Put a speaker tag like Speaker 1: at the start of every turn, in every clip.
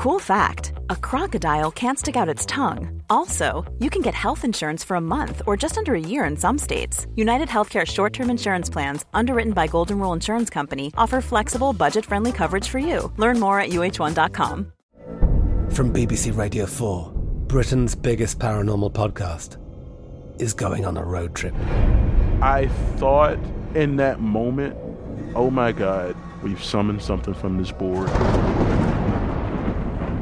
Speaker 1: Cool fact a crocodile can't stick out its tongue. Also, you can get health insurance for a month or just under a year in some states. United Healthcare short term insurance plans, underwritten by Golden Rule Insurance Company, offer flexible, budget friendly coverage for you. Learn more at uh1.com.
Speaker 2: From BBC Radio 4, Britain's biggest paranormal podcast is going on a road trip.
Speaker 3: I thought in that moment, oh my God, we've summoned something from this board.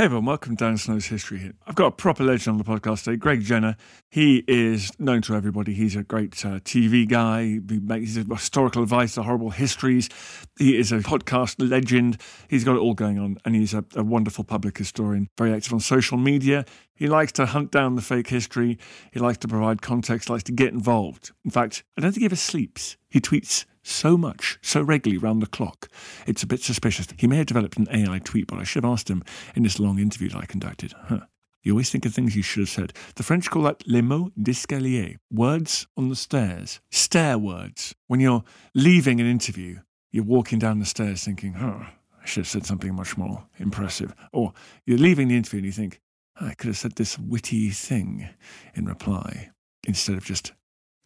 Speaker 4: Hey everyone, welcome to Dan Snow's History Hit. I've got a proper legend on the podcast today, Greg Jenner. He is known to everybody. He's a great uh, TV guy. He makes historical advice to horrible histories. He is a podcast legend. He's got it all going on, and he's a, a wonderful public historian. Very active on social media. He likes to hunt down the fake history. He likes to provide context. Likes to get involved. In fact, I don't think he ever sleeps. He tweets so much, so regularly round the clock. It's a bit suspicious. He may have developed an AI tweet, but I should have asked him in this long interview that I conducted. Huh. You always think of things you should have said. The French call that les mots d'escalier, words on the stairs, stair words. When you're leaving an interview, you're walking down the stairs thinking, huh, I should have said something much more impressive. Or you're leaving the interview and you think, I could have said this witty thing in reply instead of just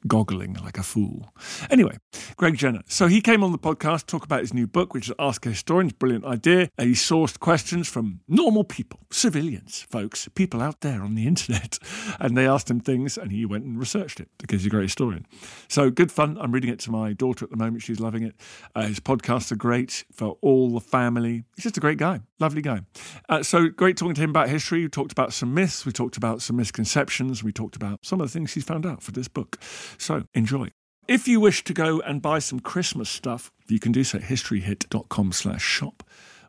Speaker 4: goggling like a fool. Anyway, Greg Jenner. So he came on the podcast to talk about his new book, which is Ask a Historian's brilliant idea. And he sourced questions from normal people, civilians, folks, people out there on the internet. And they asked him things and he went and researched it because he's a great historian. So good fun. I'm reading it to my daughter at the moment. She's loving it. Uh, his podcasts are great for all the family. He's just a great guy, lovely guy. Uh, so great talking to him about history. We talked about some myths. We talked about some misconceptions. We talked about some of the things he's found out for this book. So enjoy. If you wish to go and buy some Christmas stuff, you can do so at historyhit.com slash shop.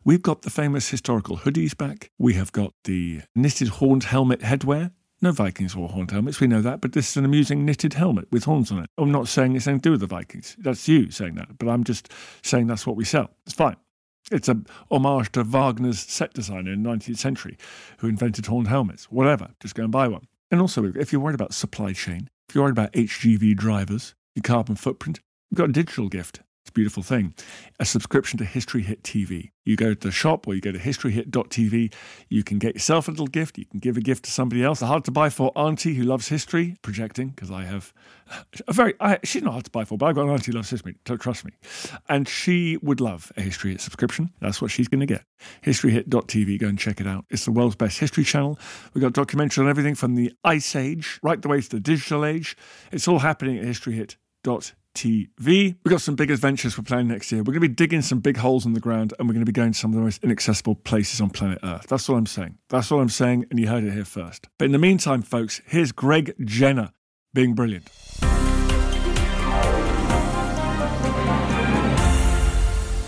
Speaker 4: We've got the famous historical hoodies back. We have got the knitted horned helmet headwear. No Vikings wore horned helmets, we know that, but this is an amusing knitted helmet with horns on it. I'm not saying it's anything to do with the Vikings. That's you saying that, but I'm just saying that's what we sell. It's fine. It's a homage to Wagner's set designer in the 19th century who invented horned helmets. Whatever, just go and buy one. And also, if you're worried about supply chain, if you're worried about HGV drivers, your carbon footprint, we've got a digital gift. It's a beautiful thing. A subscription to History Hit TV. You go to the shop or you go to historyhit.tv. You can get yourself a little gift. You can give a gift to somebody else. A hard to buy for auntie who loves history, projecting, because I have a very, I, she's not hard to buy for, but I've got an auntie who loves history, trust me. And she would love a History Hit subscription. That's what she's going to get. Historyhit.tv. Go and check it out. It's the world's best history channel. We've got documentaries on everything from the Ice Age right the way to the digital age. It's all happening at historyhit.tv. TV. We've got some big adventures we're planning next year. We're going to be digging some big holes in the ground and we're going to be going to some of the most inaccessible places on planet Earth. That's all I'm saying. That's all I'm saying, and you heard it here first. But in the meantime, folks, here's Greg Jenner being brilliant.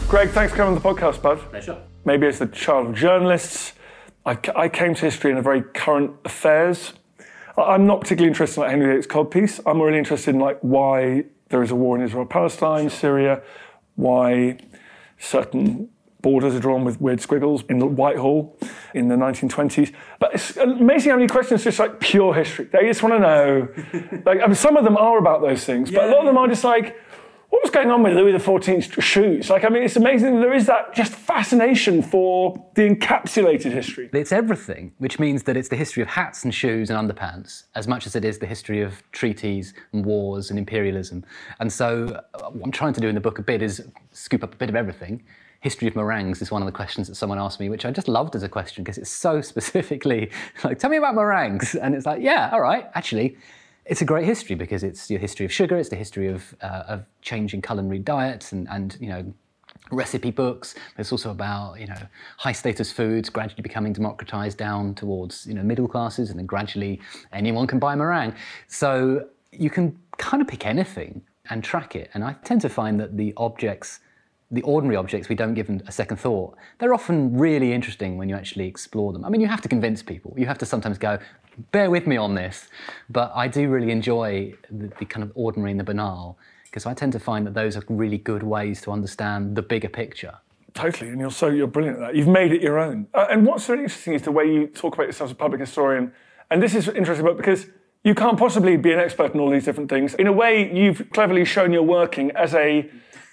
Speaker 4: Greg, thanks for coming on the podcast, bud.
Speaker 5: Pleasure.
Speaker 4: Maybe as the child of journalists, I, I came to history in a very current affairs. I- I'm not particularly interested in like Henry VIII's codpiece. I'm really interested in like why there is a war in Israel, Palestine, Syria, why certain borders are drawn with weird squiggles in the Whitehall in the 1920s. But it's amazing how many questions just like pure history. They just want to know. like, I mean, some of them are about those things, but a lot of them are just like, what was going on with Louis XIV's shoes? Like, I mean, it's amazing that there is that just fascination for the encapsulated history.
Speaker 5: It's everything, which means that it's the history of hats and shoes and underpants, as much as it is the history of treaties and wars and imperialism. And so, uh, what I'm trying to do in the book a bit is scoop up a bit of everything. History of meringues is one of the questions that someone asked me, which I just loved as a question because it's so specifically like, tell me about meringues. And it's like, yeah, all right, actually, it's a great history because it's the history of sugar, it's the history of, uh, of changing culinary diets and, and you know recipe books. It's also about you know high status foods gradually becoming democratized down towards you know middle classes, and then gradually anyone can buy meringue. So you can kind of pick anything and track it. And I tend to find that the objects. The ordinary objects, we don't give them a second thought. They're often really interesting when you actually explore them. I mean, you have to convince people. You have to sometimes go, bear with me on this. But I do really enjoy the, the kind of ordinary and the banal because I tend to find that those are really good ways to understand the bigger picture.
Speaker 6: Totally, and you're so you're brilliant at that. You've made it your own. Uh, and what's really interesting is the way you talk about yourself as a public historian. And this is interesting, but because you can't possibly be an expert in all these different things. In a way, you've cleverly shown you're working as a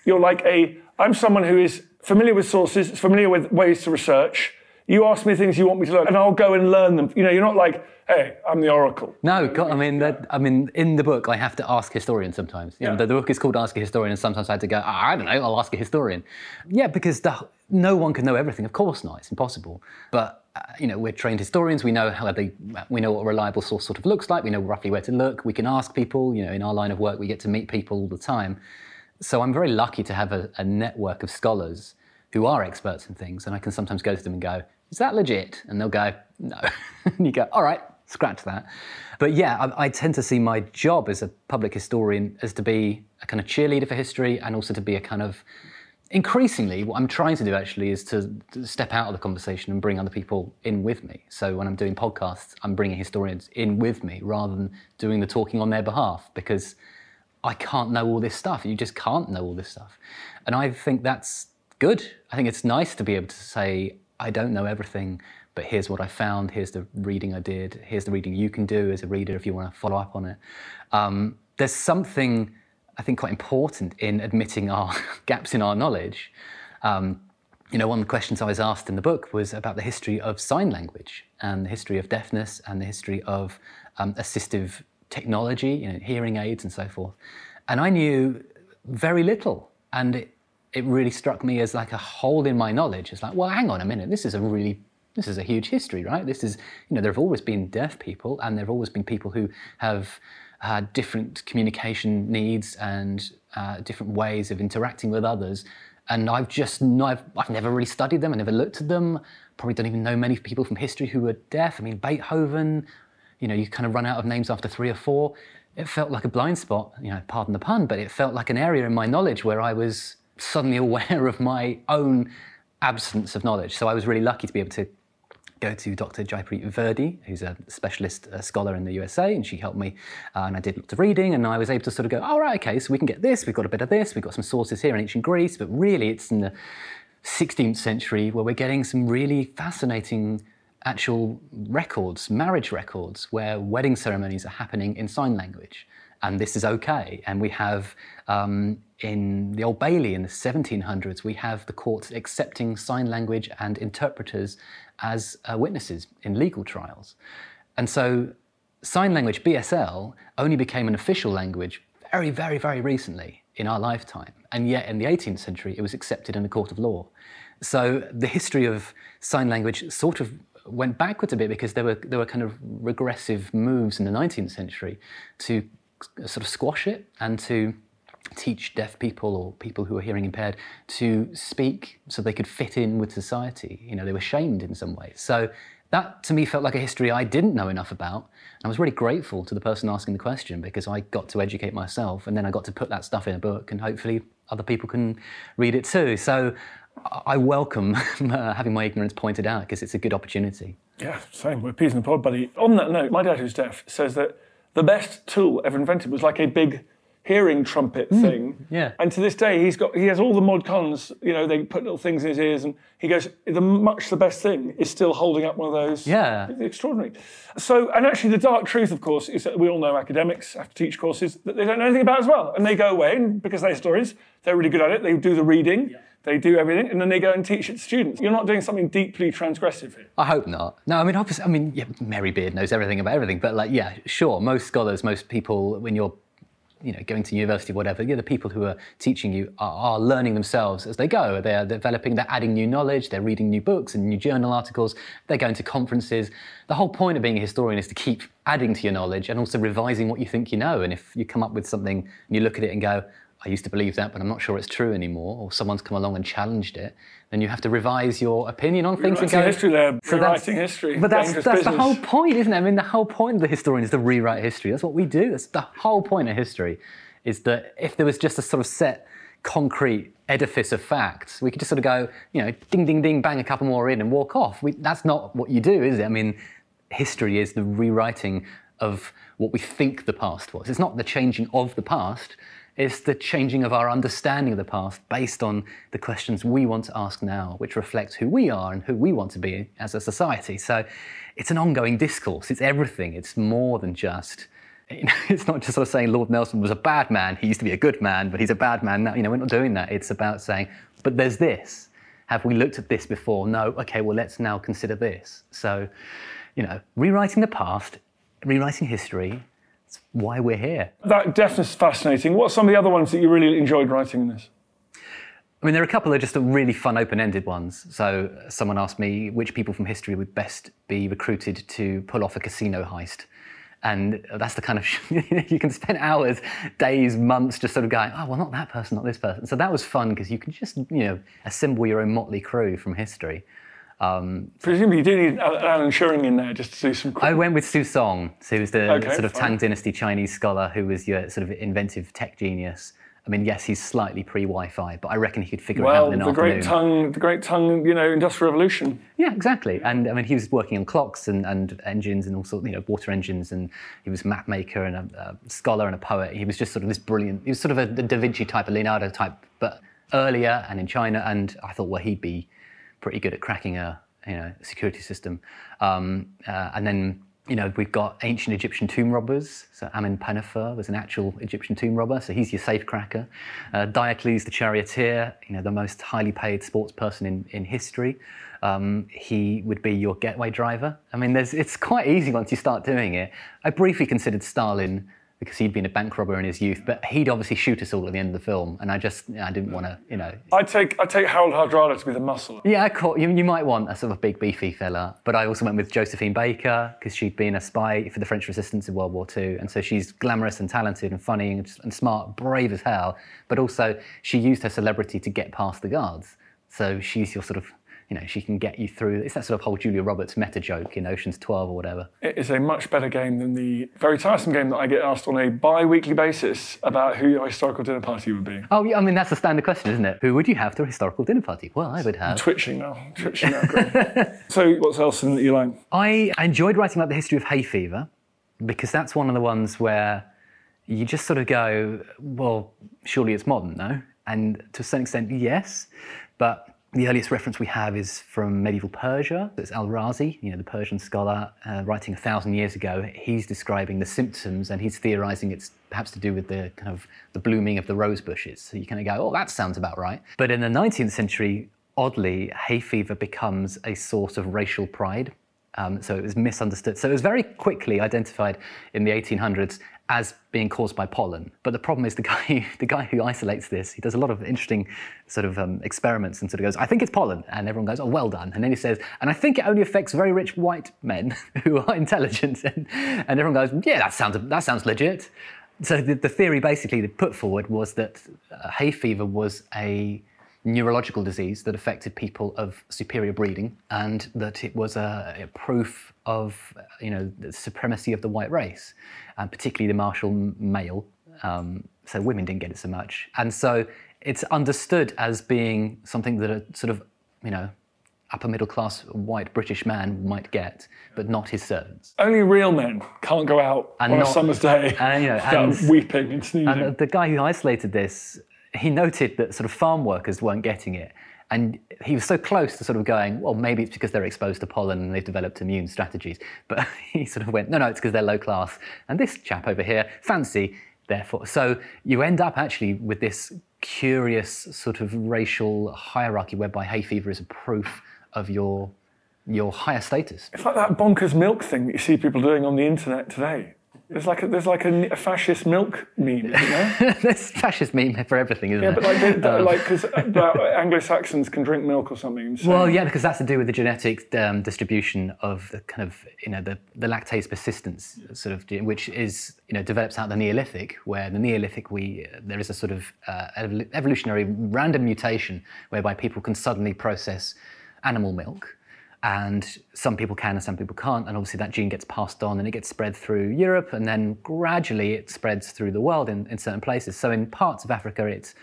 Speaker 6: you're like a I'm someone who is familiar with sources, familiar with ways to research. You ask me things you want me to learn, and I'll go and learn them. You know, you're not like hey, I'm the oracle.
Speaker 5: No, God, I mean, that, I mean, in the book, I have to ask historians sometimes. You know, the, the book is called Ask a Historian, and sometimes I had to go, "Ah, I don't know, I'll ask a historian. Yeah, because the, no one can know everything. Of course not, it's impossible. But uh, you know, we're trained historians. We know how they, we know what a reliable source sort of looks like. We know roughly where to look. We can ask people. You know, in our line of work, we get to meet people all the time. So I'm very lucky to have a, a network of scholars who are experts in things, and I can sometimes go to them and go, "Is that legit?" And they'll go, "No." and you go, "All right, scratch that." But yeah, I, I tend to see my job as a public historian as to be a kind of cheerleader for history, and also to be a kind of increasingly what i'm trying to do actually is to, step out of the conversation and bring other people in with me so when i'm doing podcasts i'm bringing historians in with me rather than doing the talking on their behalf because I can't know all this stuff. You just can't know all this stuff. And I think that's good. I think it's nice to be able to say, I don't know everything, but here's what I found, here's the reading I did, here's the reading you can do as a reader if you want to follow up on it. Um, there's something I think quite important in admitting our gaps in our knowledge. Um, you know, one of the questions I was asked in the book was about the history of sign language and the history of deafness and the history of um, assistive technology, you know, hearing aids and so forth. And I knew very little. And it, it really struck me as like a hole in my knowledge. It's like, well, hang on a minute, this is a really this is a huge history, right? This is, you know, there have always been deaf people, and there have always been people who have had different communication needs and uh, different ways of interacting with others. And I've just, no, I've, I've never really studied them. I never looked at them. Probably don't even know many people from history who were deaf. I mean, Beethoven, you know, you kind of run out of names after three or four. It felt like a blind spot, you know, pardon the pun, but it felt like an area in my knowledge where I was suddenly aware of my own absence of knowledge. So I was really lucky to be able to go to Dr. Jaipreet Virdi, who's a specialist uh, scholar in the USA, and she helped me. Uh, and I did lots of reading, and I was able to sort of go, all right, okay, so we can get this, we've got a bit of this, we've got some sources here in ancient Greece, but really it's in the 16th century where we're getting some really fascinating actual records, marriage records, where wedding ceremonies are happening in sign language. And this is okay. And we have um, in the Old Bailey in the 1700s, we have the courts accepting sign language and interpreters as uh, witnesses in legal trials. And so sign language, BSL, only became an official language very, very, very recently in our lifetime. And yet in the 18th century, it was accepted in a court of law. So the history of sign language sort of went backwards a bit because there were, there were kind of regressive moves in the 19th century to sort of squash it and to teach deaf people or people who are hearing impaired to speak so they could fit in with society. You know, they were shamed in some ways. So that to me felt like a history I didn't know enough about. And I was really grateful to the person asking the question because I got to educate myself and then I got to put that stuff in a book and hopefully other people can read it too. So I welcome uh, having my ignorance pointed out because it's a good opportunity.
Speaker 6: Yeah, same. We're peas in the pod, buddy. On that note, my dad, who's deaf, says that the best tool ever invented was like a big hearing trumpet mm, thing.
Speaker 5: yeah.
Speaker 6: And to this day, he's got he has all the mod cons. You know, they put little things in his ears, and he goes, "The much the best thing is still holding up one of those."
Speaker 5: Yeah.
Speaker 6: It's extraordinary. So, and actually, the dark truth, of course, is that we all know academics have to teach courses that they don't know anything about as well, and they go away, and because they're historians, they're really good at it. They do the reading. They do everything, and then they go and teach it to students. You're not doing something deeply transgressive here.
Speaker 5: I hope not. No, I mean, obviously, I mean, yeah, Mary Beard knows everything about everything, but like, yeah, sure, most scholars, most people, when you're, you know, going to university, whatever, yeah, the people who are teaching you are, are learning themselves as they go. They're developing, they're adding new knowledge, they're reading new books and new journal articles, they're going to conferences. The whole point of being a historian is to keep adding to your knowledge and also revising what you think you know. And if you come up with something and you look at it and go, I used to believe that, but I'm not sure it's true anymore, or someone's come along and challenged it, then you have to revise your opinion on things and
Speaker 6: Rewriting
Speaker 5: go.
Speaker 6: history there,
Speaker 5: that's-
Speaker 6: rewriting history,
Speaker 5: But that's, that's the whole point, isn't it? I mean, the whole point of the historian is to rewrite history. That's what we do. That's the whole point of history, is that if there was just a sort of set, concrete edifice of facts, we could just sort of go, you know, ding, ding, ding, bang a couple more in and walk off. We, that's not what you do, is it? I mean, history is the rewriting of what we think the past was. It's not the changing of the past. It's the changing of our understanding of the past based on the questions we want to ask now, which reflects who we are and who we want to be as a society. So it's an ongoing discourse. It's everything. It's more than just. You know, it's not just sort of saying Lord Nelson was a bad man. He used to be a good man, but he's a bad man now. You know, we're not doing that. It's about saying, but there's this. Have we looked at this before? No. Okay. Well, let's now consider this. So, you know, rewriting the past, rewriting history, why we're here.
Speaker 6: That definitely is fascinating. What are some of the other ones that you really enjoyed writing in this?
Speaker 5: I mean, there are a couple of just really fun open-ended ones. So someone asked me which people from history would best be recruited to pull off a casino heist. And that's the kind of you can spend hours, days, months just sort of going, oh well, not that person, not this person. So that was fun because you can just you know assemble your own motley crew from history.
Speaker 6: Um, Presumably, you do need Alan Turing in there just to do some.
Speaker 5: I went with Su Song, who was the okay, sort of fine. Tang Dynasty Chinese scholar who was your sort of inventive tech genius. I mean, yes, he's slightly pre-Wi-Fi, but I reckon he could figure
Speaker 6: well,
Speaker 5: it out in an
Speaker 6: the
Speaker 5: afternoon.
Speaker 6: great tongue, the great tongue, you know, industrial revolution.
Speaker 5: Yeah, exactly. And I mean, he was working on clocks and, and engines and all sorts, you know, water engines, and he was a map maker and a, a, scholar and a poet. He was just sort of this brilliant. He was sort of a, a Da Vinci type, a Leonardo type, but earlier and in China. And I thought, well, he'd be pretty good at cracking a you know, security system. Um, uh, and then, you know, we've got ancient Egyptian tomb robbers. So Amenemhat was an actual Egyptian tomb robber, so he's your safecracker. Uh, Diocles the charioteer, you know, the most highly paid sports person in, in history. Um, he would be your getaway driver. I mean, it's quite easy once you start doing it. I briefly considered Stalin because he'd been a bank robber in his youth, but he'd obviously shoot us all at the end of the film, and I just I didn't want to, you know.
Speaker 6: I take I take Harold Hardrada to be the muscle.
Speaker 5: Yeah, I caught, you, you might want a sort of big beefy fella, but I also went with Josephine Baker because she'd been a spy for the French Resistance in World War II, and so she's glamorous and talented and funny and, and smart, brave as hell, but also she used her celebrity to get past the guards. So she's your sort of you know, she can get you through. It's that sort of whole Julia Roberts meta joke in Ocean's 12 or whatever.
Speaker 6: It is a much better game than the very tiresome game that I get asked on a bi weekly basis about who your historical dinner party would be.
Speaker 5: Oh, yeah, I mean, that's the standard question, isn't it? Who would you have to a historical dinner party? Well, I would have. I'm
Speaker 6: twitching now. Twitching now, so, what's else in you like?
Speaker 5: I enjoyed writing about the history of hay fever because that's one of the ones where you just sort of go, well, surely it's modern, no? And to a certain extent, yes. But the earliest reference we have is from medieval Persia. It's Al-Razi, you know, the Persian scholar, uh, writing a thousand years ago. He's describing the symptoms and he's theorizing it's perhaps to do with the kind of the blooming of the rose bushes. So you kind of go, oh, that sounds about right. But in the 19th century, oddly, hay fever becomes a source of racial pride. Um, so it was misunderstood. So it was very quickly identified in the 1800s as being caused by pollen. But the problem is the guy, the guy who isolates this, he does a lot of interesting sort of um, experiments and sort of goes, I think it's pollen. And everyone goes, oh, well done. And then he says, and I think it only affects very rich white men who are intelligent. And, and everyone goes, yeah, that sounds, that sounds legit. So the, the theory basically they put forward was that uh, hay fever was a neurological disease that affected people of superior breeding, and that it was a, a proof of you know the supremacy of the white race, and particularly the martial male. Um, so women didn't get it so much, and so it's understood as being something that a sort of you know upper middle class white British man might get, but not his servants.
Speaker 6: Only real men can't go out and on not, a summer's day and, you know, and, weeping and sneezing.
Speaker 5: And the guy who isolated this he noted that sort of farm workers weren't getting it. And he was so close to sort of going, well, maybe it's because they're exposed to pollen and they've developed immune strategies. But he sort of went, no, no, it's because they're low class. And this chap over here, fancy, therefore. So you end up actually with this curious sort of racial hierarchy whereby hay fever is a proof of your your higher status.
Speaker 6: It's like that bonkers milk thing that you see people doing on the internet today. There's like a, there's like a, a fascist milk meme, you know?
Speaker 5: there's fascist meme for everything, isn't
Speaker 6: yeah,
Speaker 5: there?
Speaker 6: Yeah, but like, um, like because Anglo Saxons can drink milk or something.
Speaker 5: So. Well, yeah, because that's to do with the genetic um, distribution of the kind of you know the, the lactase persistence sort of which is you know develops out the Neolithic, where the Neolithic we there is a sort of uh, evolutionary random mutation whereby people can suddenly process animal milk and some people can and some people can't and obviously that gene gets passed on and it gets spread through europe and then gradually it spreads through the world in, in certain places so in parts of africa it's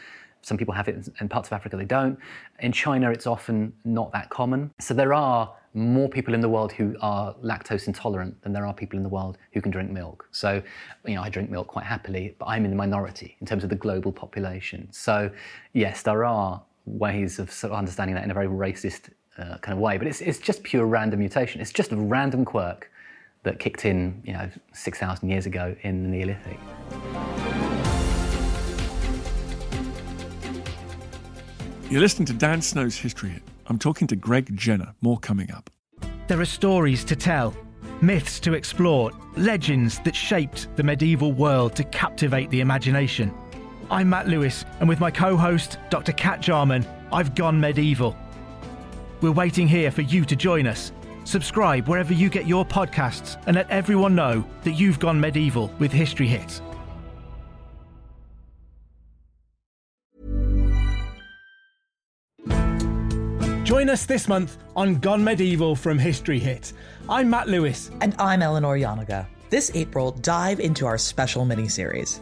Speaker 5: some people have it in parts of africa they don't in china it's often not that common so there are more people in the world who are lactose intolerant than there are people in the world who can drink milk. So, you know, I drink milk quite happily, but I'm in the minority in terms of the global population. So, yes, there are ways of sort of understanding that in a very racist uh, kind of way, but it's, it's just pure random mutation. It's just a random quirk that kicked in, you know, 6,000 years ago in the Neolithic.
Speaker 4: You're listening to Dan Snow's History Hit. I'm talking to Greg Jenner. More coming up.
Speaker 7: There are stories to tell, myths to explore, legends that shaped the medieval world to captivate the imagination. I'm Matt Lewis, and with my co host, Dr. Cat Jarman, I've gone medieval. We're waiting here for you to join us. Subscribe wherever you get your podcasts and let everyone know that you've gone medieval with History Hits. Join us this month on Gone Medieval from History Hit. I'm Matt Lewis.
Speaker 8: And I'm Eleanor Janega. This April, dive into our special mini-series.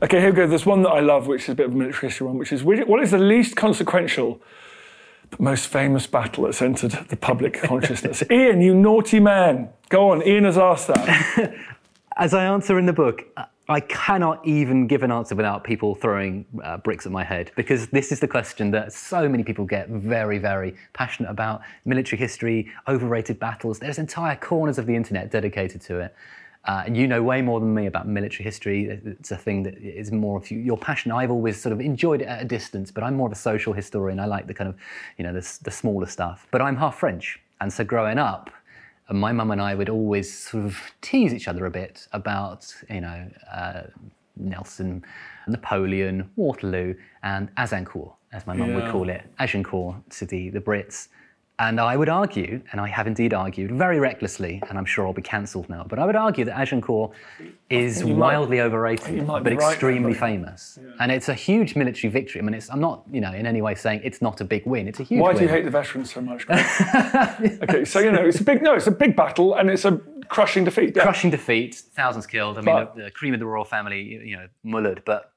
Speaker 6: Okay, here we go. There's one that I love, which is a bit of a military history one, which is what is the least consequential but most famous battle that's entered the public consciousness? Ian, you naughty man. Go on, Ian has asked that.
Speaker 5: As I answer in the book, I cannot even give an answer without people throwing uh, bricks at my head because this is the question that so many people get very, very passionate about military history, overrated battles. There's entire corners of the internet dedicated to it. Uh, and you know way more than me about military history. It's a thing that is more of your passion. I've always sort of enjoyed it at a distance, but I'm more of a social historian. I like the kind of, you know, the, the smaller stuff. But I'm half French, and so growing up, my mum and I would always sort of tease each other a bit about, you know, uh, Nelson, Napoleon, Waterloo, and Azincourt, as my mum yeah. would call it, Agincourt to the, the Brits. And I would argue, and I have indeed argued very recklessly, and I'm sure I'll be cancelled now, but I would argue that Agincourt is wildly might, overrated, but right extremely there, famous. Yeah. And it's a huge military victory. I mean, I'm not, you know, in any way saying it's not a big win. It's a huge.
Speaker 6: Why
Speaker 5: win.
Speaker 6: do you hate the veterans so much? okay, so you know, it's a big no, it's a big battle, and it's a crushing defeat.
Speaker 5: Yeah. Crushing defeat, thousands killed. I mean, but, the, the cream of the royal family, you know, mullered, but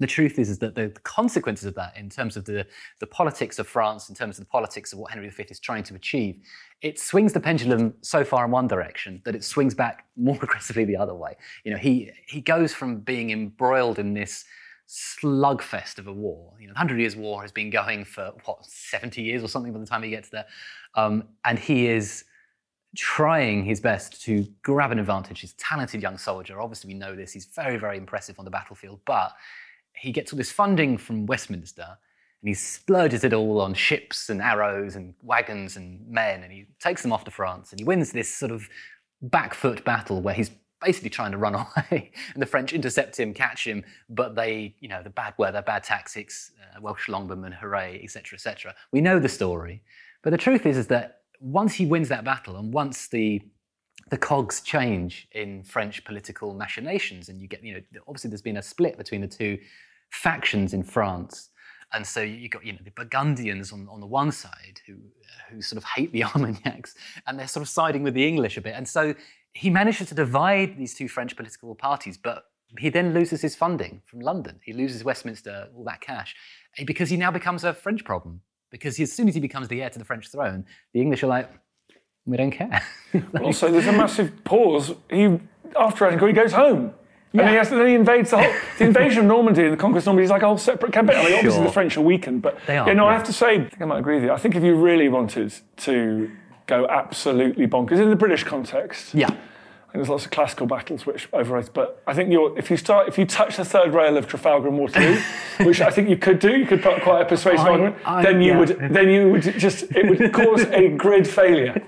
Speaker 5: the truth is, is that the consequences of that, in terms of the, the politics of France, in terms of the politics of what Henry V is trying to achieve, it swings the pendulum so far in one direction that it swings back more aggressively the other way. You know, he, he goes from being embroiled in this slugfest of a war. You know, the Hundred Years' War has been going for, what, 70 years or something by the time he gets there. Um, and he is trying his best to grab an advantage. He's a talented young soldier. Obviously, we know this. He's very, very impressive on the battlefield, but he gets all this funding from Westminster and he splurges it all on ships and arrows and wagons and men and he takes them off to France and he wins this sort of back foot battle where he's basically trying to run away and the French intercept him, catch him, but they, you know, the bad weather, bad tactics, uh, Welsh longbowmen, hooray, etc., etc. We know the story, but the truth is, is that once he wins that battle and once the the cogs change in French political machinations, and you get, you know, obviously there's been a split between the two factions in France. And so you got you know the Burgundians on, on the one side who who sort of hate the Armagnacs, and they're sort of siding with the English a bit. And so he manages to divide these two French political parties, but he then loses his funding from London. He loses Westminster, all that cash, eh, because he now becomes a French problem. Because as soon as he becomes the heir to the French throne, the English are like, we don't care.
Speaker 6: Also, there's a massive pause. He after Agincourt, he goes home. And he, has to, then he invades the whole the invasion of Normandy and the conquest of Normandy is like a whole separate campaign. I mean, obviously
Speaker 5: Sure.
Speaker 6: the French are weakened, but
Speaker 5: They are,
Speaker 6: yeah, I have to say, I think I might agree with you. I think if you really wanted to go absolutely bonkers in the British context,
Speaker 5: yeah.
Speaker 6: There's lots of classical battles which overrate, but I think you're, if you start, if you touch the third rail of Trafalgar and Waterloo, which I think you could do, you could put quite a persuasive
Speaker 5: I-
Speaker 6: argument,
Speaker 5: I-
Speaker 6: then you
Speaker 5: yeah.
Speaker 6: would, then you would just, it would cause a grid failure.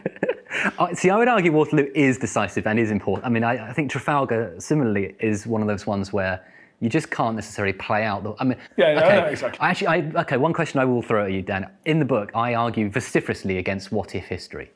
Speaker 5: I- See, I would argue Waterloo is decisive and is important. I mean, I, I think Trafalgar, similarly, is one of those ones where you just can't necessarily play out the. I mean,
Speaker 6: Yeah, no,
Speaker 5: okay,
Speaker 6: no, exactly.
Speaker 5: I Actually, I, okay. One question I will throw at you, Dan. In the book, I argue vociferously against what if history,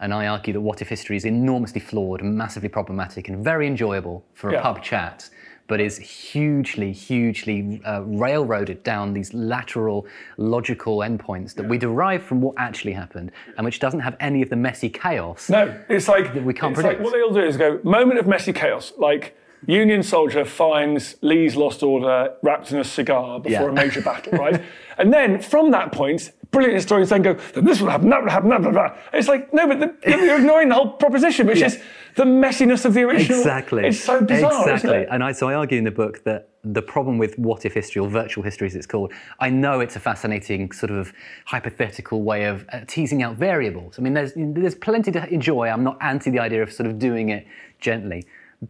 Speaker 5: and I argue that what if history is enormously flawed, massively problematic, and very enjoyable for a
Speaker 6: Yeah.
Speaker 5: pub chat. But is hugely, hugely uh, railroaded down these lateral logical endpoints that we derive from what actually happened, and which doesn't have any of the messy chaos
Speaker 6: No, it's like
Speaker 5: we can't
Speaker 6: it's
Speaker 5: predict.
Speaker 6: Like what they'll do is go moment of messy chaos, like Union soldier finds Lee's lost order wrapped in a cigar before
Speaker 5: Yeah.
Speaker 6: a major battle, right? And then from that point, brilliant historians then go, then this will happen, that will happen, that will happen. It's like no, but the, you're ignoring the whole proposition, which
Speaker 5: Yeah.
Speaker 6: is the messiness of the original.
Speaker 5: Exactly.
Speaker 6: It's so bizarre,
Speaker 5: Exactly. And I, so I argue in the book that the problem with what if history or virtual history as it's called, I know it's a fascinating sort of hypothetical way of uh, teasing out variables. I mean, there's, there's plenty to enjoy. I'm not anti the idea of sort of doing it gently.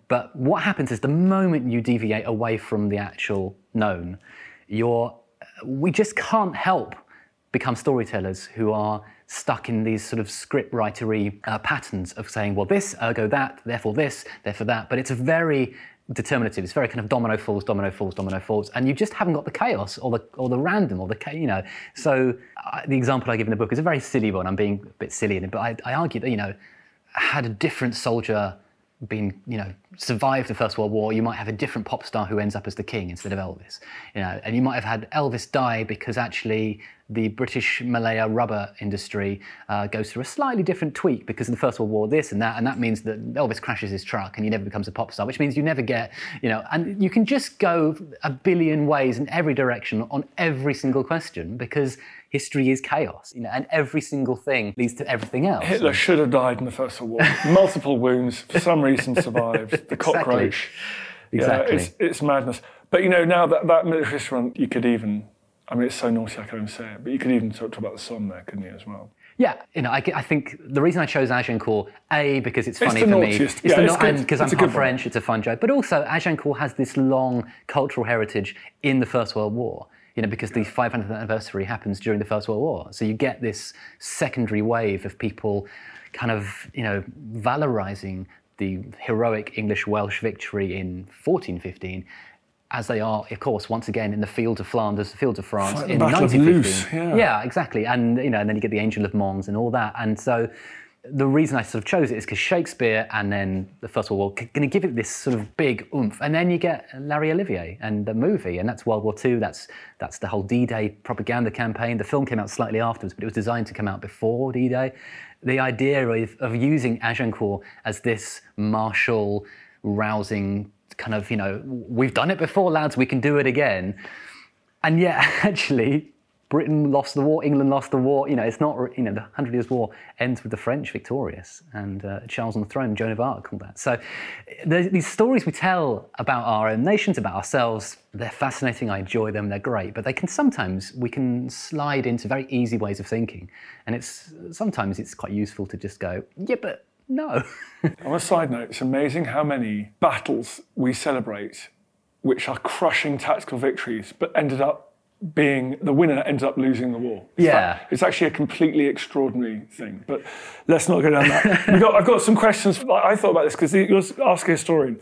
Speaker 5: But what happens is the moment you deviate away from the actual known, you're, we just can't help become storytellers who are stuck in these sort of script writery uh, patterns of saying, well, this, ergo that, therefore this, therefore that. But it's a very determinative. It's very kind of domino falls, domino falls, domino falls, and you just haven't got the chaos or the or the random or the you know. So uh, the example I give in the book is a very silly one. I'm being a bit silly in it, but I, I argue that you know, had a different soldier been, you know, survived the First World War, you might have a different pop star who ends up as the king instead of Elvis. You know, and you might have had Elvis die because actually the British Malaya rubber industry uh, goes through a slightly different tweak because of the First World War, this and that, and that means that Elvis crashes his truck and he never becomes a pop star, which means you never get, you know, and you can just go a billion ways in every direction on every single question because history is chaos, you know, and every single thing leads to everything else.
Speaker 6: Hitler should have died in the First World War. Multiple wounds, for some reason survived. The cockroach.
Speaker 5: Exactly.
Speaker 6: Yeah, it's, it's madness. But you know, now that, that military restaurant, you could even, I mean, it's so naughty I can't even say it, but you could even talk, talk about the Somme there, couldn't you, as well?
Speaker 5: Yeah, you know, I, I think the reason I chose Agincourt, A, because it's
Speaker 6: It's
Speaker 5: funny
Speaker 6: the
Speaker 5: for me. It's
Speaker 6: Yeah,
Speaker 5: the
Speaker 6: it's good.
Speaker 5: and because I'm half. French, it's a fun joke. But also, Agincourt has this long cultural heritage in the First World War. You know, because the 500th anniversary happens during the First World War, so you get this secondary wave of people, kind of, you know, valorizing the heroic English-Welsh victory in 1415 as they are, of course, once again in the field of Flanders, the field of France
Speaker 6: the
Speaker 5: in
Speaker 6: of
Speaker 5: 1915.
Speaker 6: Loos, yeah.
Speaker 5: exactly. And you know, and then you get the Angel of Mons and all that. And so the reason I sort of chose it is because Shakespeare and then the First World War going to give it this sort of big oomph. And then you get Larry Olivier and the movie, and that's World War II. That's that's the whole D-Day propaganda campaign. The film came out slightly afterwards, but it was designed to come out before D-Day. The idea of, of using Agincourt as this martial, rousing kind of, you know, we've done it before, lads, we can do it again. And yet, actually, Britain lost the war, England lost the war. You know, it's not, you know, the Hundred Years' War ends with the French victorious and uh, Charles on the throne, Joan of Arc, all that. So these stories we tell about our own nations, about ourselves, they're fascinating. I enjoy them. They're great. But they can sometimes, we can slide into very easy ways of thinking. And it's sometimes it's quite useful to just go, yeah, but no.
Speaker 6: On a side note, it's amazing how many battles we celebrate which are crushing tactical victories, but ended up being the winner ended up losing the war. It's
Speaker 5: Yeah.
Speaker 6: it's actually a completely extraordinary thing. But let's not go down that. got, I've got some questions. I thought about this because you're ask a historian.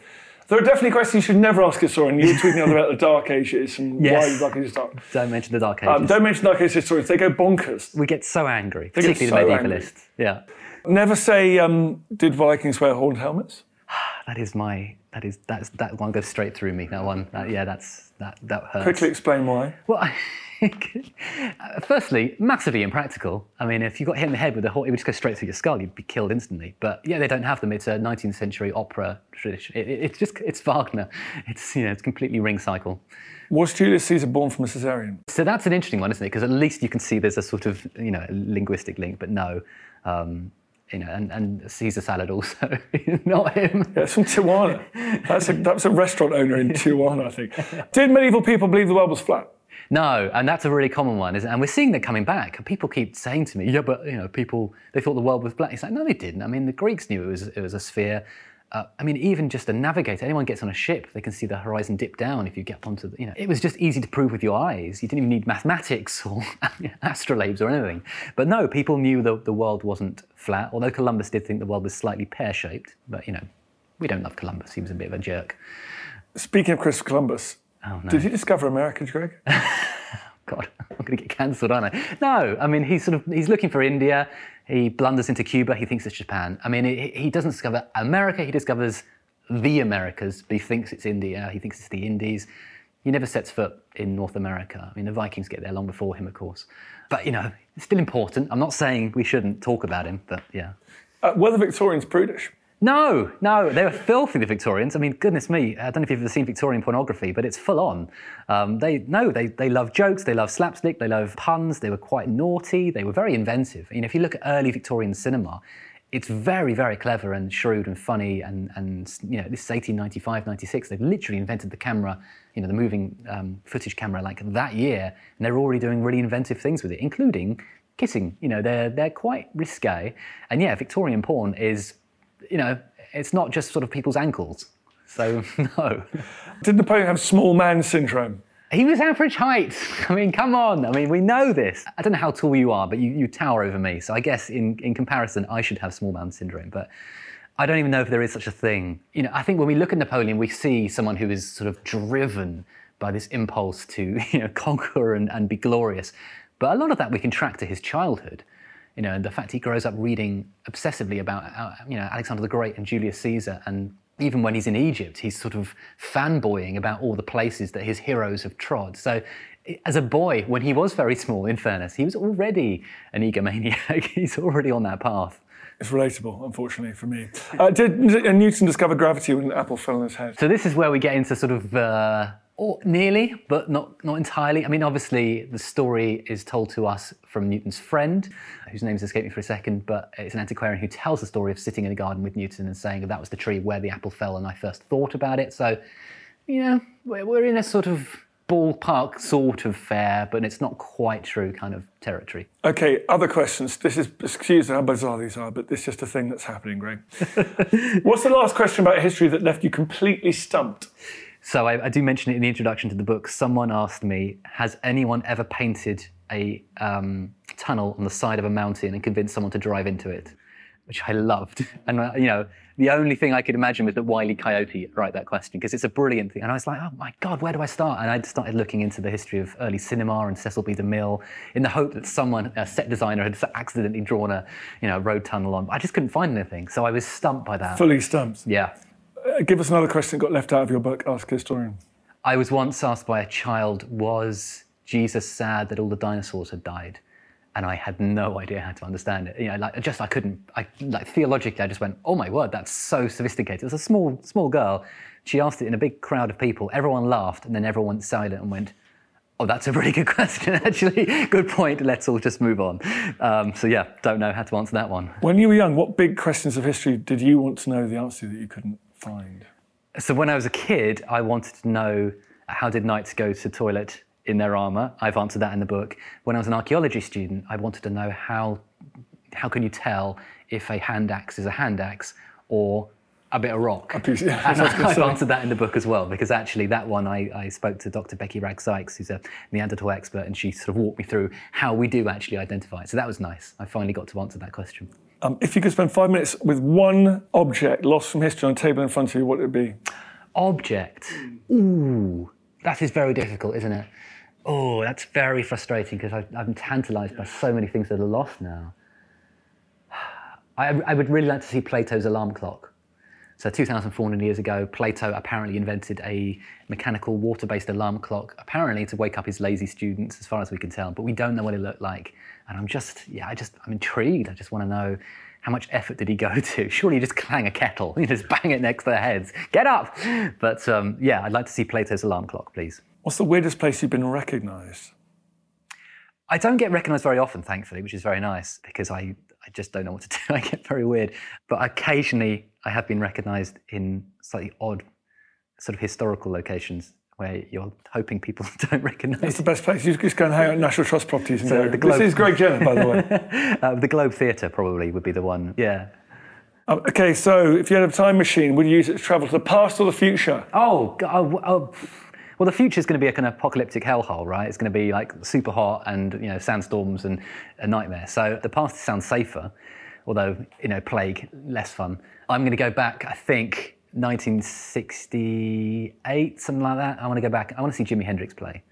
Speaker 6: There are definitely questions you should never ask a historian. You were tweeting about the Dark Ages and
Speaker 5: Yes.
Speaker 6: why the Dark Ages dark.
Speaker 5: Don't mention the Dark Ages.
Speaker 6: Um, don't mention Dark Ages historians. They go bonkers.
Speaker 5: we get so angry,
Speaker 6: They
Speaker 5: particularly
Speaker 6: so
Speaker 5: the
Speaker 6: angry.
Speaker 5: medievalists. Yeah.
Speaker 6: Never say, um, did Vikings wear horned helmets?
Speaker 5: that is my that is that's that one goes straight through me. That one, that, yeah, that's that that hurts.
Speaker 6: Quickly explain why.
Speaker 5: Well, I think, uh, firstly, massively impractical. I mean, if you got hit in the head with a horn, it would just go straight through your skull. You'd be killed instantly. But yeah, they don't have them. It's a 19th century opera tradition. It, it, it's just it's Wagner. It's you know it's completely ring cycle.
Speaker 6: Was Julius Caesar born from a cesarean?
Speaker 5: So that's an interesting one, isn't it? Because at least you can see there's a sort of you know linguistic link. But no. Um, you know, and, and Caesar salad also, not him.
Speaker 6: Yeah, it's from Tijuana. That's a, that's a restaurant owner in Tijuana, I think. Did medieval people believe the world was flat?
Speaker 5: No, and that's a really common one, isn't it? And we're seeing that coming back. People keep saying to me, "Yeah, but you know, people they thought the world was flat." It's like, no, they didn't. I mean, the Greeks knew it was it was a sphere. Uh, I mean, even just a navigator, anyone gets on a ship, they can see the horizon dip down if you get onto the, you know, it was just easy to prove with your eyes. You didn't even need mathematics or astrolabes or anything. But no, people knew the, the world wasn't flat, although Columbus did think the world was slightly pear shaped. But, you know, we don't love Columbus. He was a bit of a jerk.
Speaker 6: Speaking of Christopher Columbus,
Speaker 5: oh, no.
Speaker 6: did he discover America, Greg?
Speaker 5: God, I'm going to get cancelled, aren't I? No, I mean, he's sort of, he's looking for India. He blunders into Cuba. He thinks it's Japan. I mean, he, doesn't discover America. He discovers the Americas, but he thinks it's India. He thinks it's the Indies. He never sets foot in North America. I mean, the Vikings get there long before him, of course. But, you know, it's still important. I'm not saying we shouldn't talk about him, but yeah.
Speaker 6: Uh, were the Victorians prudish?
Speaker 5: No, no, they were filthy, the Victorians. I mean, goodness me, I don't know if you've ever seen Victorian pornography, but it's full on. Um, they no, they, they love jokes, they love slapstick, they love puns, they were quite naughty, they were very inventive. You know, if you look at early Victorian cinema, it's very, very clever and shrewd and funny. And, and you know, this is 1895, 96. They've literally invented the camera, you know, the moving um, footage camera like that year. And they're already doing really inventive things with it, including kissing. You know, they're, they're quite risque. And yeah, Victorian porn is you know, it's not just sort of people's ankles. So, no.
Speaker 6: Did Napoleon have small man syndrome?
Speaker 5: He was average height. I mean, come on. I mean, we know this. I don't know how tall you are, but you, you tower over me. So I guess in, in comparison, I should have small man syndrome. But I don't even know if there is such a thing. You know, I think when we look at Napoleon, we see someone who is sort of driven by this impulse to you know, conquer and, and be glorious. But a lot of that we can track to his childhood you know, and the fact he grows up reading obsessively about, uh, you know, Alexander the Great and Julius Caesar, and even when he's in Egypt, he's sort of fanboying about all the places that his heroes have trod. So, as a boy, when he was very small, in fairness, he was already an egomaniac. he's already on that path.
Speaker 6: It's relatable, unfortunately, for me. Uh, did Newton discover gravity when an apple fell on his head?
Speaker 5: So this is where we get into sort of. Uh, or nearly, but not, not entirely. I mean, obviously, the story is told to us from Newton's friend, whose name is escaping me for a second, but it's an antiquarian who tells the story of sitting in a garden with Newton and saying that was the tree where the apple fell and I first thought about it. So, you know, we're, we're in a sort of ballpark sort of fair, but it's not quite true kind of territory.
Speaker 6: Okay, other questions. This is, excuse how bizarre these are, but this is just a thing that's happening, Greg. What's the last question about history that left you completely stumped?
Speaker 5: So I, I, do mention it in the introduction to the book. Someone asked me, "Has anyone ever painted a um, tunnel on the side of a mountain and convinced someone to drive into it?" Which I loved, and uh, you know, the only thing I could imagine was that Wiley Coyote write that question because it's a brilliant thing. And I was like, "Oh my God, where do I start?" And I started looking into the history of early cinema and Cecil B. DeMille in the hope that someone, a set designer, had accidentally drawn a, you know, road tunnel on. I just couldn't find anything, so I was stumped by that.
Speaker 6: Fully stumped.
Speaker 5: Yeah.
Speaker 6: Give us another question that got left out of your book, Ask a Historian.
Speaker 5: I was once asked by a child, was Jesus sad that all the dinosaurs had died? And I had no idea how to understand it. You know, like just I couldn't. I like theologically, I just went, "Oh my word, that's so sophisticated." It was a small, small girl. She asked it in a big crowd of people. Everyone laughed, and then everyone went silent and went, "Oh, that's a really good question. Actually, good point. Let's all just move on." Um, so yeah, don't know how to answer that one.
Speaker 6: When you were young, what big questions of history did you want to know the answer to that you couldn't? Find?
Speaker 5: So when I was a kid, I wanted to know how did knights go to the toilet in their armour. I've answered that in the book. When I was an archaeology student, I wanted to know how how can you tell if a hand axe is a hand axe or a bit of rock.
Speaker 6: Piece, yeah,
Speaker 5: and I, have answered that in the book as well, because actually that one I, I spoke to Dr. Becky Wragg Sykes, who's a Neanderthal expert, and she sort of walked me through how we do actually identify it. So that was nice. I finally got to answer that question.
Speaker 6: Um, if you could spend five minutes with one object lost from history on a table in front of you, what would it be?
Speaker 5: Object? Ooh, that is very difficult, isn't it? Oh, that's very frustrating because I'm tantalised by so many things that are lost now. I, I, would really like to see Plato's alarm clock So 2,400 years ago, Plato apparently invented a mechanical water-based alarm clock, apparently to wake up his lazy students, as far as we can tell. But we don't know what it looked like. And I'm just, yeah, I just, I'm intrigued. I just want to know how much effort did he go to? Surely you just clang a kettle, you just bang it next to their heads. Get up! But um, yeah, I'd like to see Plato's alarm clock, please.
Speaker 6: What's the weirdest place you've been recognised?
Speaker 5: I don't get recognised very often, thankfully, which is very nice because I, I just don't know what to do. I get very weird. But occasionally I have been recognised in slightly odd sort of historical locations where you're hoping people don't recognise.
Speaker 6: That's the best place. You just go and hang out at National Trust properties and
Speaker 5: So
Speaker 6: go.
Speaker 5: the Globe-
Speaker 6: This is Greg Jenner, by the way.
Speaker 5: uh, the Globe Theatre probably would be the one. Yeah.
Speaker 6: Um, okay, so if you had a time machine, would you use it to travel to the past or the future?
Speaker 5: Oh, oh, oh. Well, the future is going to be like an apocalyptic hellhole, right? It's going to be like super hot and you know sandstorms and a nightmare. So the past sounds safer, although you know plague less fun. I'm going to go back. I think 1968, something like that. I want to go back. I want to see Jimi Hendrix play.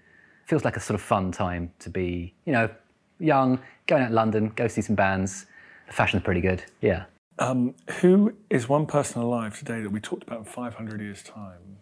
Speaker 5: Feels like a sort of fun time to be, you know, young, going out to London, go see some bands. The fashion's pretty good. Yeah.
Speaker 6: Um, who is one person alive today that we talked about in 500 years' time?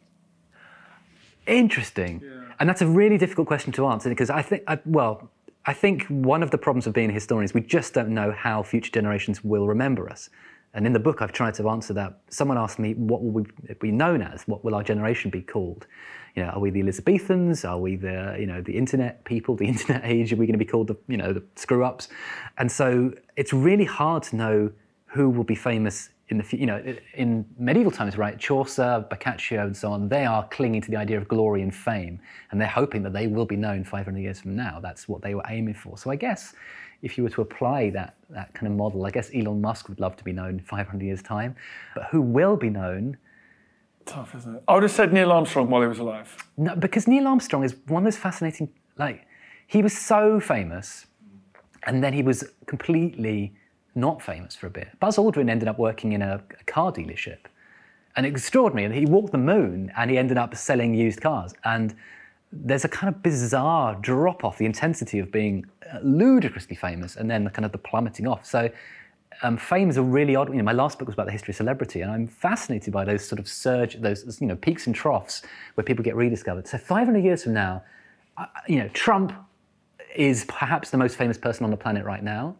Speaker 5: Interesting. And that's a really difficult question to answer because I think, I, well, I think one of the problems of being a historian is we just don't know how future generations will remember us. And in the book, I've tried to answer that. Someone asked me, what will we be known as? What will our generation be called? You know, are we the Elizabethans? Are we the, you know, the internet people, the internet age? Are we going to be called the, you know, the screw ups? And so it's really hard to know who will be famous in the you know in medieval times right chaucer boccaccio and so on they are clinging to the idea of glory and fame and they're hoping that they will be known 500 years from now that's what they were aiming for so i guess if you were to apply that that kind of model i guess elon musk would love to be known 500 years time but who will be known
Speaker 6: Tough, isn't it? I would have said Neil Armstrong while he was alive.
Speaker 5: no, because Neil Armstrong is one of those fascinating. Like, he was so famous, and then he was completely not famous for a bit. Buzz Aldrin ended up working in a, a car dealership, and extraordinary. And he walked the moon, and he ended up selling used cars. And there's a kind of bizarre drop off the intensity of being uh, ludicrously famous, and then the kind of the plummeting off. So. Um, fame is a really odd. You know, my last book was about the history of celebrity, and I'm fascinated by those sort of surge, those you know peaks and troughs where people get rediscovered. So 500 years from now, I- you know, Trump is perhaps the most famous person on the planet right now.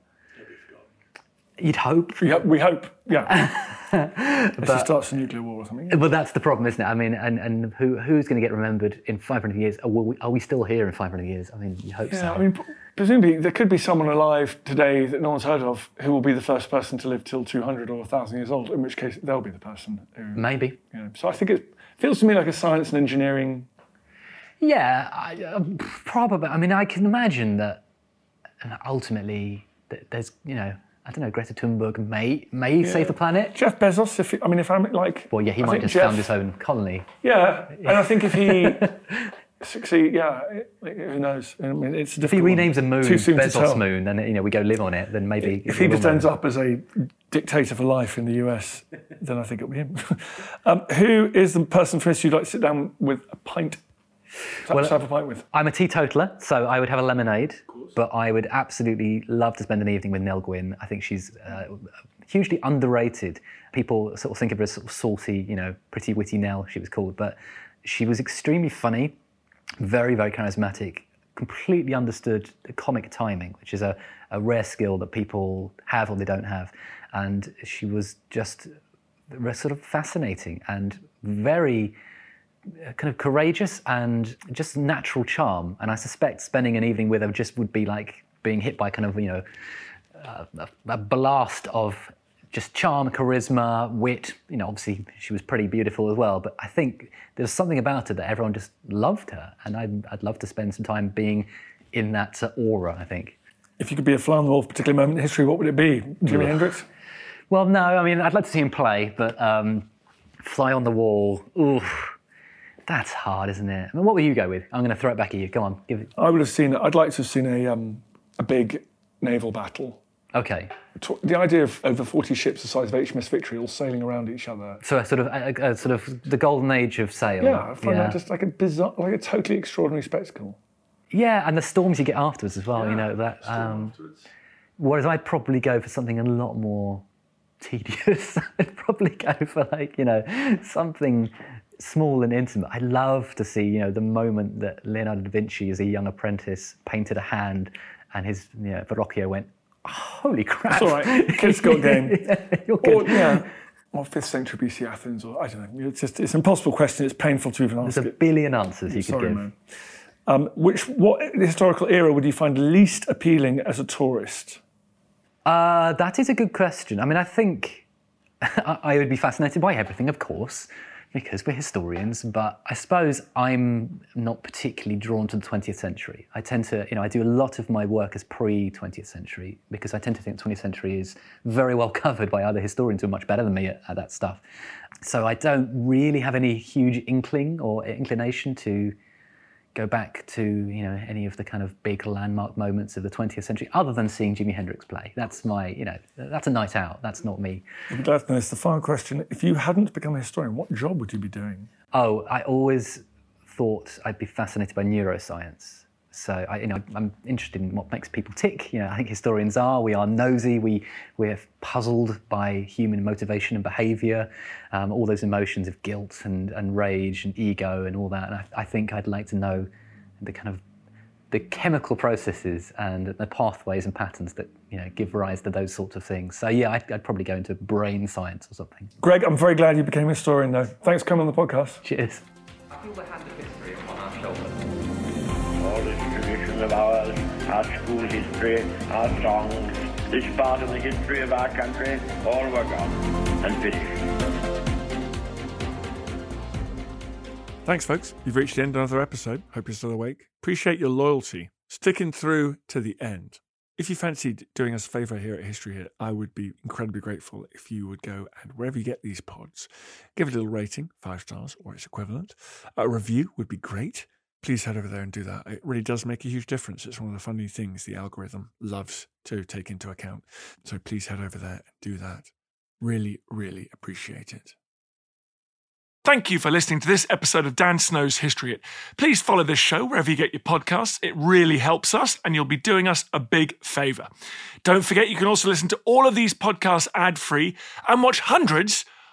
Speaker 5: You'd hope.
Speaker 6: We hope, we hope yeah. If he starts a nuclear war or something.
Speaker 5: But that's the problem, isn't it? I mean, and, and who, who's going to get remembered in 500 years? Are we, are we still here in 500 years? I mean, you hope
Speaker 6: Yeah,
Speaker 5: so.
Speaker 6: I mean, presumably there could be someone alive today that no one's heard of who will be the first person to live till 200 or 1,000 years old, in which case they'll be the person who.
Speaker 5: Maybe.
Speaker 6: You know, so I think it feels to me like a science and engineering.
Speaker 5: Yeah, I, uh, probably. I mean, I can imagine that ultimately that there's, you know, I don't know, Greta Thunberg may may save the planet.
Speaker 6: Jeff Bezos, if he, I mean, if I'm like.
Speaker 5: Well, yeah, he
Speaker 6: I
Speaker 5: might just
Speaker 6: Jeff-
Speaker 5: found his own colony.
Speaker 6: Yeah, and I think if he succeed, yeah, it- who knows? I mean, it's a
Speaker 5: If he
Speaker 6: difficult one.
Speaker 5: renames a moon Bezos moon, and you know we go live on it, then maybe
Speaker 6: If he just ends up as a dictator for life in the US, then I think it'll be him. um, who is the person from history you'd like to sit down with a pint? To
Speaker 5: Well,
Speaker 6: have a pint with.
Speaker 5: I'm a teetotaler, so I would have a lemonade, but I would absolutely love to spend an evening with Nell Gwynn. I think she's uh, hugely underrated. People sort of think of her as sort of salty, you know, pretty witty Nell, she was called, but she was extremely funny, very, very charismatic, completely understood the comic timing, which is a, a rare skill that people have or they don't have. And she was just sort of fascinating and very kind of courageous and just natural charm. And I suspect spending an evening with her just would be like being hit by kind of, you know, uh, a, a blast of just charm, charisma, wit. You know, obviously she was pretty beautiful as well, but I think there's something about her that everyone just loved her. And I'd, I'd love to spend some time being in that uh, aura, I think.
Speaker 6: If you could be a fly on the wall of a particular moment in history, what would it be? Jimi. Hendrix?
Speaker 5: Well, no, I mean, I'd like to see him play, but um, fly on the wall, oof, that's hard, isn't it? I mean, what will you go with? I'm going to throw it back at you. Go on, give it.
Speaker 6: I would have seen. I'd like to have seen a um, a big naval battle.
Speaker 5: Okay.
Speaker 6: The idea of over 40 ships the size of HMS Victory all sailing around each other.
Speaker 5: So a sort of a, a sort of the golden age of sail.
Speaker 6: Yeah, I find
Speaker 5: yeah.
Speaker 6: that just like a bizarre, like a totally extraordinary spectacle.
Speaker 5: Yeah, and the storms you get afterwards as well. you know that. Um, afterwards. whereas I'd probably go for something a lot more tedious. I'd probably go for like, you know, something small and intimate. I'd love to see, you know, the moment that Leonardo da Vinci, as a young apprentice, painted a hand and his you know, Verrocchio went, holy crap.
Speaker 6: It's all right. Kids got game.
Speaker 5: yeah, you're
Speaker 6: Or,
Speaker 5: good.
Speaker 6: yeah. Or 5th century BC Athens, or I don't know. It's just it's an impossible question. It's painful to even ask
Speaker 5: There's a
Speaker 6: it.
Speaker 5: billion answers you could give.
Speaker 6: man. Um, which what historical era would you find least appealing as a tourist?
Speaker 5: Uh, that is a good question. I mean, I think I I would be fascinated by everything, of course, because we're historians. But I suppose I'm not particularly drawn to the 20th century. I tend to, you know, I do a lot of my work as pre 20th century because I tend to think 20th century is very well covered by other historians who are much better than me at, at that stuff. So I don't really have any huge inkling or inclination to go back to you know any of the kind of big landmark moments of the 20th century other than seeing Jimi Hendrix play that's my you know that's a night out that's not me
Speaker 6: be glad to know this. The final question: If you hadn't become a historian, what job would you be doing?
Speaker 5: oh I always thought I'd be fascinated by neuroscience so I, you know, I'm interested in what makes people tick. You know, I think historians are. We are nosy. We we're puzzled by human motivation and behaviour, um, all those emotions of guilt and, and rage and ego and all that. And I, I think I'd like to know the kind of the chemical processes and the pathways and patterns that you know give rise to those sorts of things. So yeah, I'd, I'd probably go into brain science or something.
Speaker 6: Greg, I'm very glad you became a historian, though. Thanks for coming on the podcast.
Speaker 5: Cheers.
Speaker 9: I feel the hand of history upon our shoulders. All this tradition of ours, our school history, our songs, this part of the history of our country, all were gone and finished.
Speaker 4: Thanks, folks. You've reached the end of another episode. Hope you're still awake. Appreciate your loyalty, sticking through to the end. If you fancied doing us a favour here at History Hit, I would be incredibly grateful if you would go and wherever you get these pods, give a little rating, five stars or its equivalent. A review would be great. Please head over there and do that. It really does make a huge difference. It's one of the funny things the algorithm loves to take into account. So please head over there and do that. Really, really appreciate it. Thank you for listening to this episode of Dan Snow's History Hit. Please follow this show wherever you get your podcasts. It really helps us, and you'll be doing us a big favour. Don't forget, you can also listen to all of these podcasts ad free and watch hundreds